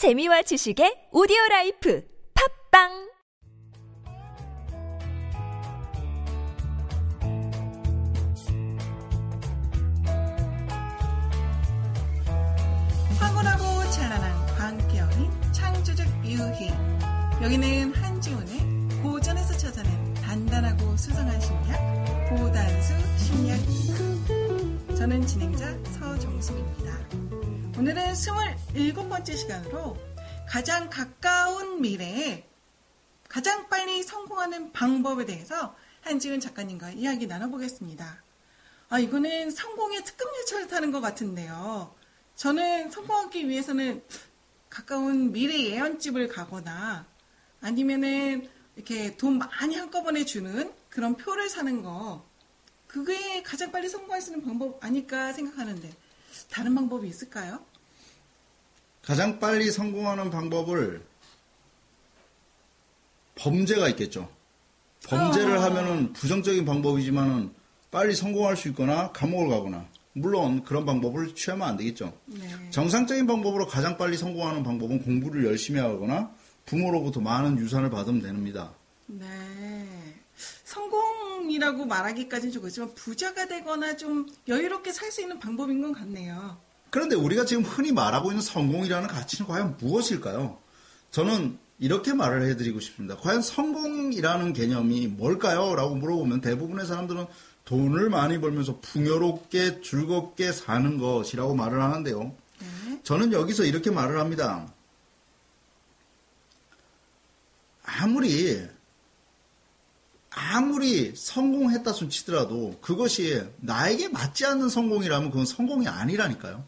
재미와 지식의 오디오 라이프 팟빵! 황홀하고 찬란한 광기어린 창조적 유희. 여기는 한지훈의 고전에서 찾아낸 단단하고 수상한 심리학 고단수 심리학 저는 진행자 서정숙입니다 오늘은 27번째 시간으로 가장 가까운 미래에 가장 빨리 성공하는 방법에 대해서 한지훈 작가님과 이야기 나눠보겠습니다 아 이거는 성공의 특급 열차를 타는 것 같은데요 저는 성공하기 위해서는 가까운 미래 예언집을 가거나 아니면은 이렇게 돈 많이 한꺼번에 주는 그런 표를 사는 거 그게 가장 빨리 성공할 수 있는 방법 아닐까 생각하는데 다른 방법이 있을까요? 가장 빨리 성공하는 방법을 범죄가 있겠죠. 범죄를 어. 하면은 부정적인 방법이지만은 빨리 성공할 수 있거나 감옥을 가거나 물론 그런 방법을 취하면 안 되겠죠. 네. 정상적인 방법으로 가장 빨리 성공하는 방법은 공부를 열심히 하거나 부모로부터 많은 유산을 받으면 됩니다. 네. 성공이라고 말하기까지는 좀 그렇지만 부자가 되거나 좀 여유롭게 살 수 있는 방법인 것 같네요. 그런데 우리가 지금 흔히 말하고 있는 성공이라는 가치는 과연 무엇일까요? 저는 이렇게 말을 해드리고 싶습니다. 과연 성공이라는 개념이 뭘까요? 라고 물어보면 대부분의 사람들은 돈을 많이 벌면서 풍요롭게 즐겁게 사는 것이라고 말을 하는데요. 네. 저는 여기서 이렇게 말을 합니다. 아무리 아무리 성공했다 손 치더라도 그것이 나에게 맞지 않는 성공이라면 그건 성공이 아니라니까요.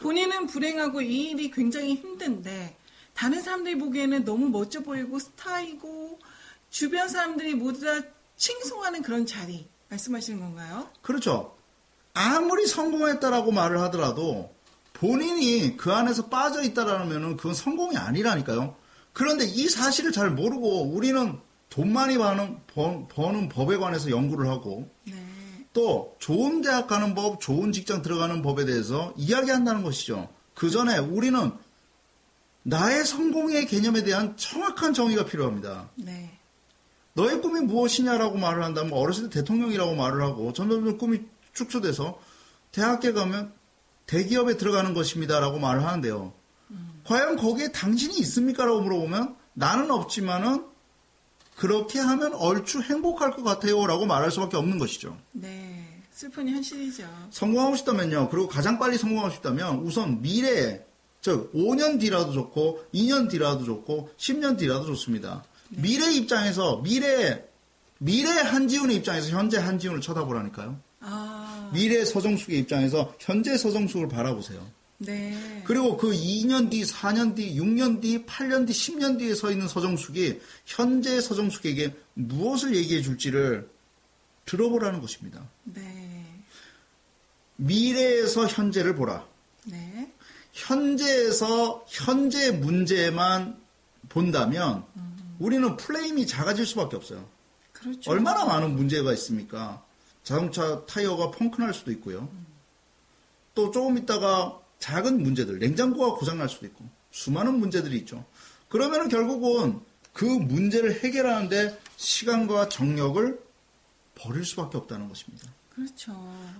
본인은 불행하고 이 일이 굉장히 힘든데 다른 사람들이 보기에는 너무 멋져 보이고 스타이고 주변 사람들이 모두 다 칭송하는 그런 자리 말씀하시는 건가요? 그렇죠. 아무리 성공했다라고 말을 하더라도 본인이 그 안에서 빠져 있다라면 그건 성공이 아니라니까요. 그런데 이 사실을 잘 모르고 우리는 돈 많이 버는, 버- 버는 법에 관해서 연구를 하고 네. 또 좋은 대학 가는 법, 좋은 직장 들어가는 법에 대해서 이야기한다는 것이죠. 그 전에 우리는 나의 성공의 개념에 대한 정확한 정의가 필요합니다. 네. 너의 꿈이 무엇이냐라고 말을 한다면 어렸을 때 대통령이라고 말을 하고 점점점 꿈이 축소돼서 대학에 가면 대기업에 들어가는 것입니다라고 말을 하는데요. 과연 거기에 당신이 있습니까라고 물어보면 나는 없지만은 그렇게 하면 얼추 행복할 것 같아요 라고 말할 수밖에 없는 것이죠. 네. 슬픈 현실이죠. 성공하고 싶다면요. 그리고 가장 빨리 성공하고 싶다면 우선 미래에 즉 5년 뒤라도 좋고 2년 뒤라도 좋고 10년 뒤라도 좋습니다. 미래 입장에서 미래 미래 한지훈의 입장에서 현재 한지훈을 쳐다보라니까요. 아. 미래 서정숙의 입장에서 현재 서정숙을 바라보세요. 네. 그리고 그 2년 뒤, 4년 뒤, 6년 뒤, 8년 뒤, 10년 뒤에 서 있는 서정숙이 현재 서정숙에게 무엇을 얘기해 줄지를 들어보라는 것입니다. 네. 미래에서 현재를 보라. 네. 현재에서 현재 문제만 본다면 우리는 플레임이 작아질 수밖에 없어요. 그렇죠. 얼마나 많은 문제가 있습니까? 자동차 타이어가 펑크날 수도 있고요. 또 조금 있다가 작은 문제들, 냉장고가 고장날 수도 있고 수많은 문제들이 있죠. 그러면 결국은 그 문제를 해결하는데 시간과 정력을 버릴 수밖에 없다는 것입니다. 그렇죠.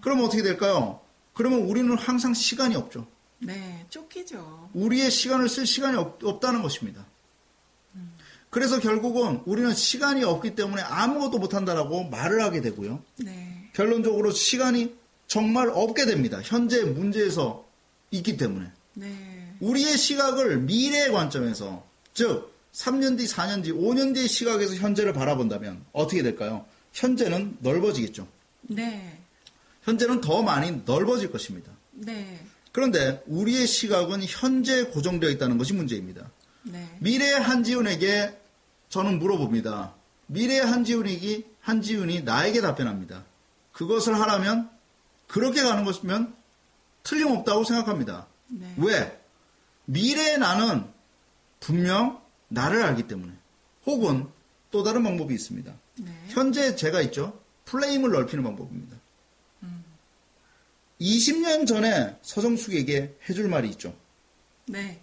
그러면 어떻게 될까요? 그러면 우리는 항상 시간이 없죠. 네. 쫓기죠. 우리의 시간을 쓸 시간이 없, 없다는 것입니다. 그래서 결국은 우리는 시간이 없기 때문에 아무것도 못한다라고 말을 하게 되고요. 네. 결론적으로 시간이 정말 없게 됩니다. 현재 문제에서 있기 때문에. 네. 우리의 시각을 미래의 관점에서, 즉, 3년 뒤, 4년 뒤, 5년 뒤의 시각에서 현재를 바라본다면 어떻게 될까요? 현재는 넓어지겠죠. 네. 현재는 더 많이 넓어질 것입니다. 네. 그런데 우리의 시각은 현재에 고정되어 있다는 것이 문제입니다. 네. 미래의 한지훈에게 저는 물어봅니다. 미래의 한지훈이, 한지훈이 나에게 답변합니다. 그것을 하라면, 그렇게 가는 것이면 틀림없다고 생각합니다. 네. 왜? 미래의 나는 분명 나를 알기 때문에. 혹은 또 다른 방법이 있습니다. 네. 현재 제가 있죠. 플레임을 넓히는 방법입니다. 20년 전에 서정숙에게 해줄 말이 있죠. 네.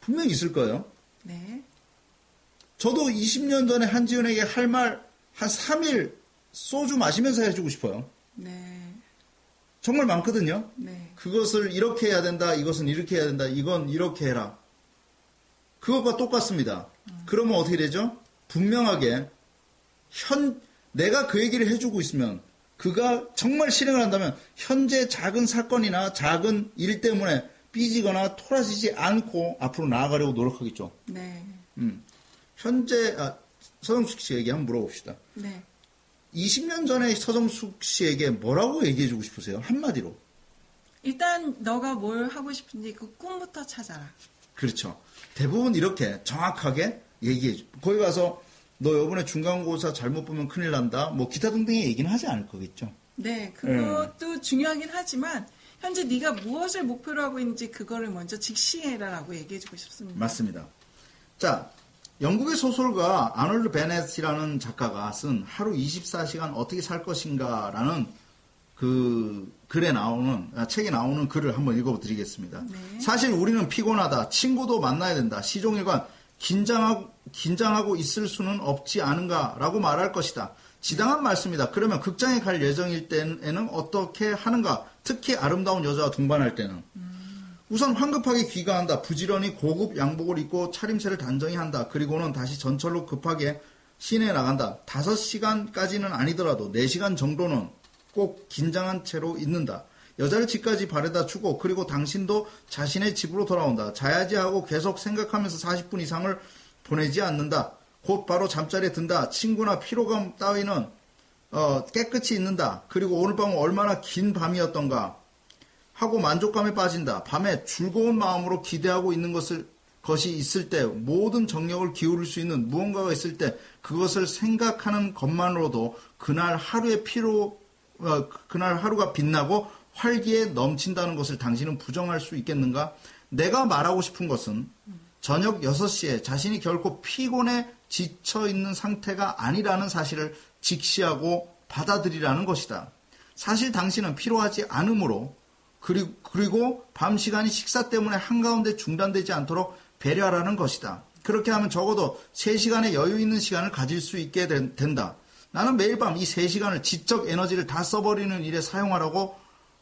분명히 있을 거예요. 네. 저도 20년 전에 한지훈에게 할 말 한 3일 소주 마시면서 해주고 싶어요. 네. 정말 많거든요. 네. 그것을 이렇게 해야 된다, 이것은 이렇게 해야 된다, 이건 이렇게 해라. 그것과 똑같습니다. 그러면 어떻게 되죠? 분명하게 현 내가 그 얘기를 해주고 있으면 그가 정말 실행을 한다면 현재 작은 사건이나 작은 일 때문에 삐지거나 토라지지 않고 앞으로 나아가려고 노력하겠죠. 네. 음. 현재 아, 서정숙 씨에게 한번 물어봅시다. 네. 20년 전에 서정숙 씨에게 뭐라고 얘기해주고 싶으세요? 한마디로. 일단 너가 뭘 하고 싶은지 그 꿈부터 찾아라. 그렇죠. 대부분 이렇게 정확하게 얘기해줘. 거기 가서 너 요번에 중간고사 잘못 보면 큰일 난다. 뭐 기타 등등의 얘기는 하지 않을 거겠죠. 네, 그것도 중요하긴 하지만 현재 네가 무엇을 목표로 하고 있는지 그거를 먼저 직시해라라고 얘기해주고 싶습니다. 맞습니다. 자, 영국의 소설가 아놀드 베넷이라는 작가가 쓴 하루 24시간 어떻게 살 것인가라는 그 글에 나오는 아, 책에 나오는 글을 한번 읽어드리겠습니다. 네. 사실 우리는 피곤하다. 친구도 만나야 된다. 시종일관 긴장하고 긴장하고 있을 수는 없지 않은가라고 말할 것이다. 지당한 말씀이다. 그러면 극장에 갈 예정일 때에는 어떻게 하는가? 특히 아름다운 여자와 동반할 때는 우선 황급하게 귀가한다. 부지런히 고급 양복을 입고 차림새를 단정히 한다. 그리고는 다시 전철로 급하게 시내에 나간다. 5시간까지는 아니더라도 4시간 정도는 꼭 긴장한 채로 있는다. 여자를 집까지 바래다 주고 그리고 당신도 자신의 집으로 돌아온다. 자야지 하고 계속 생각하면서 40분 이상을 보내지 않는다. 곧 바로 잠자리에 든다. 친구나 피로감 따위는 어, 깨끗이 있는다. 그리고 오늘 밤은 얼마나 긴 밤이었던가 하고 만족감에 빠진다. 밤에 즐거운 마음으로 기대하고 있는 것을 것이 있을 때 모든 정력을 기울일 수 있는 무언가가 있을 때 그것을 생각하는 것만으로도 그날 하루의 피로 어, 그날 하루가 빛나고 활기에 넘친다는 것을 당신은 부정할 수 있겠는가? 내가 말하고 싶은 것은 저녁 6시에 자신이 결코 피곤에 지쳐 있는 상태가 아니라는 사실을 직시하고 받아들이라는 것이다. 사실 당신은 피로하지 않으므로 그리고, 그리고 밤 시간이 식사 때문에 한가운데 중단되지 않도록 배려하라는 것이다. 그렇게 하면 적어도 3시간의 여유 있는 시간을 가질 수 있게 된- 된다. 나는 매일 밤 이 3시간을 지적 에너지를 다 써버리는 일에 사용하라고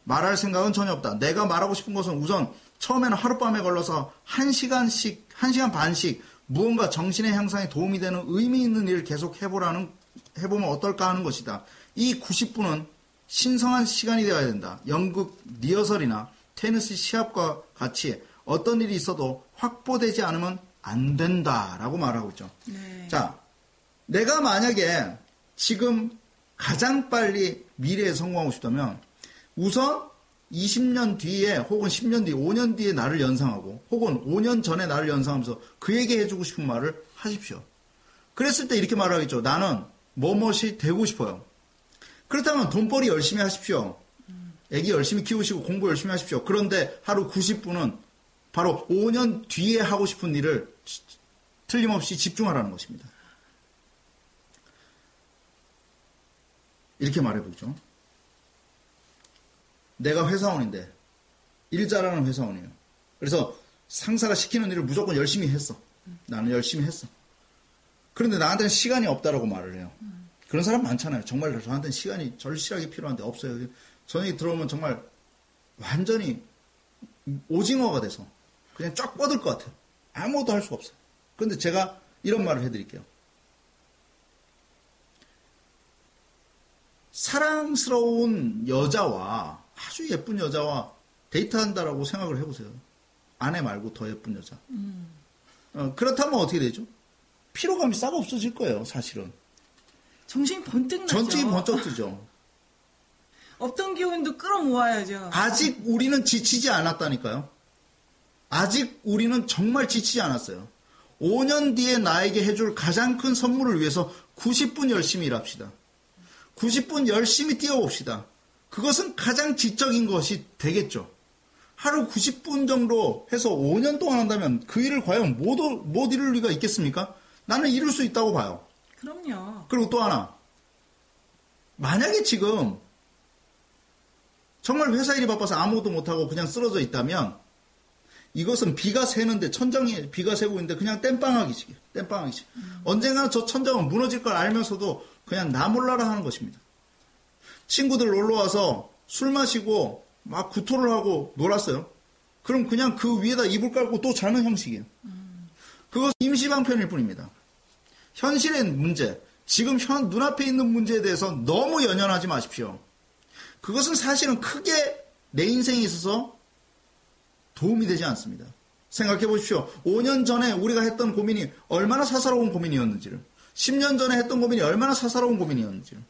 말할 생각은 전혀 없다. 내가 말하고 싶은 것은 우선 처음에는 하룻밤에 걸러서 1시간씩, 1시간 반씩 무언가 정신의 향상에 도움이 되는 의미 있는 일을 계속 해보라는, 해보면 어떨까 하는 것이다. 이 90분은 신성한 시간이 되어야 된다. 연극 리허설이나 테니스 시합과 같이 어떤 일이 있어도 확보되지 않으면 안 된다라고 말하고 있죠. 네. 자, 내가 만약에 지금 가장 빨리 미래에 성공하고 싶다면 우선 20년 뒤에 혹은 10년 뒤, 5년 뒤에 나를 연상하고 혹은 5년 전에 나를 연상하면서 그에게 해주고 싶은 말을 하십시오. 그랬을 때 이렇게 말하겠죠. 나는 뭐뭇이 되고 싶어요. 그렇다면 돈벌이 열심히 하십시오. 애기 열심히 키우시고 공부 열심히 하십시오. 그런데 하루 90분은 바로 5년 뒤에 하고 싶은 일을 틀림없이 집중하라는 것입니다. 이렇게 말해보죠. 내가 회사원인데 일 잘하는 회사원이에요. 그래서 상사가 시키는 일을 무조건 열심히 했어. 나는 열심히 했어. 그런데 나한테는 시간이 없다라고 말을 해요. 그런 사람 많잖아요. 정말 저한테는 시간이 절실하게 필요한데 없어요. 저녁에 들어오면 정말 완전히 오징어가 돼서 그냥 쫙 뻗을 것 같아요. 아무것도 할 수가 없어요. 그런데 제가 이런 말을 해드릴게요. 사랑스러운 여자와 아주 예쁜 여자와 데이트한다라고 생각을 해보세요. 아내 말고 더 예쁜 여자. 어, 그렇다면 어떻게 되죠? 피로감이 싹 없어질 거예요, 사실은. 정신이 번뜩 나죠. 전적이 번쩍 뜨죠. 없던 기운도 끌어모아야죠. 아직 우리는 지치지 않았다니까요. 아직 우리는 정말 지치지 않았어요. 5년 뒤에 나에게 해줄 가장 큰 선물을 위해서 90분 열심히 일합시다. 90분 열심히 뛰어봅시다. 그것은 가장 지적인 것이 되겠죠. 하루 90분 정도 해서 5년 동안 한다면 그 일을 과연 못, 못 이룰 리가 있겠습니까? 나는 이룰 수 있다고 봐요. 그럼요. 그리고 또 하나. 만약에 지금 정말 회사 일이 바빠서 아무것도 못하고 그냥 쓰러져 있다면 이것은 비가 새는데 천장에 비가 새고 있는데 그냥 땜빵하기식 땜빵하기식 언젠가는 저 천장은 무너질 걸 알면서도 그냥 나 몰라라 하는 것입니다. 친구들 놀러 와서 술 마시고 막 구토를 하고 놀았어요. 그럼 그냥 그 위에다 이불 깔고 또 자는 형식이에요. 그것 임시 방편일 뿐입니다. 현실의 문제, 지금 현 눈앞에 있는 문제에 대해서 너무 연연하지 마십시오. 그것은 사실은 크게 내 인생에 있어서 도움이 되지 않습니다. 생각해 보십시오. 5년 전에 우리가 했던 고민이 얼마나 사사로운 고민이었는지를, 10년 전에 했던 고민이 얼마나 사사로운 고민이었는지를.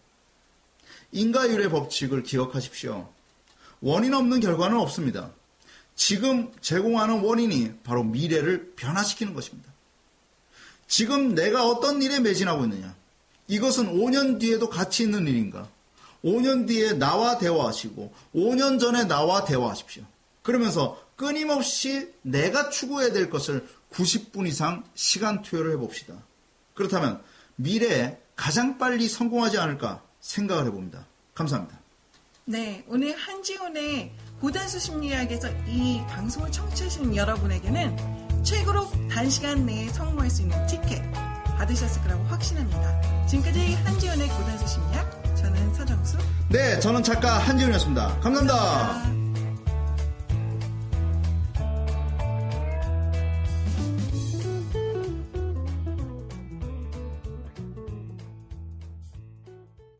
인과율의 법칙을 기억하십시오. 원인 없는 결과는 없습니다. 지금 제공하는 원인이 바로 미래를 변화시키는 것입니다. 지금 내가 어떤 일에 매진하고 있느냐? 이것은 5년 뒤에도 가치 있는 일인가? 5년 뒤에 나와 대화하시고 5년 전에 나와 대화하십시오. 그러면서 끊임없이 내가 추구해야 될 것을 90분 이상 시간 투여를 해봅시다. 그렇다면 미래에 가장 빨리 성공하지 않을까 생각을 해봅니다. 감사합니다. 네, 오늘 한지훈의 고단수 심리학에서 이 방송을 청취하시는 여러분에게는 최고로 단시간 내에 성공할 수 있는 티켓 받으셨을 거라고 확신합니다. 지금까지 한지훈의 고단수 심리학, 저는 서정수. 네, 저는 작가 한지훈이었습니다 감사합니다.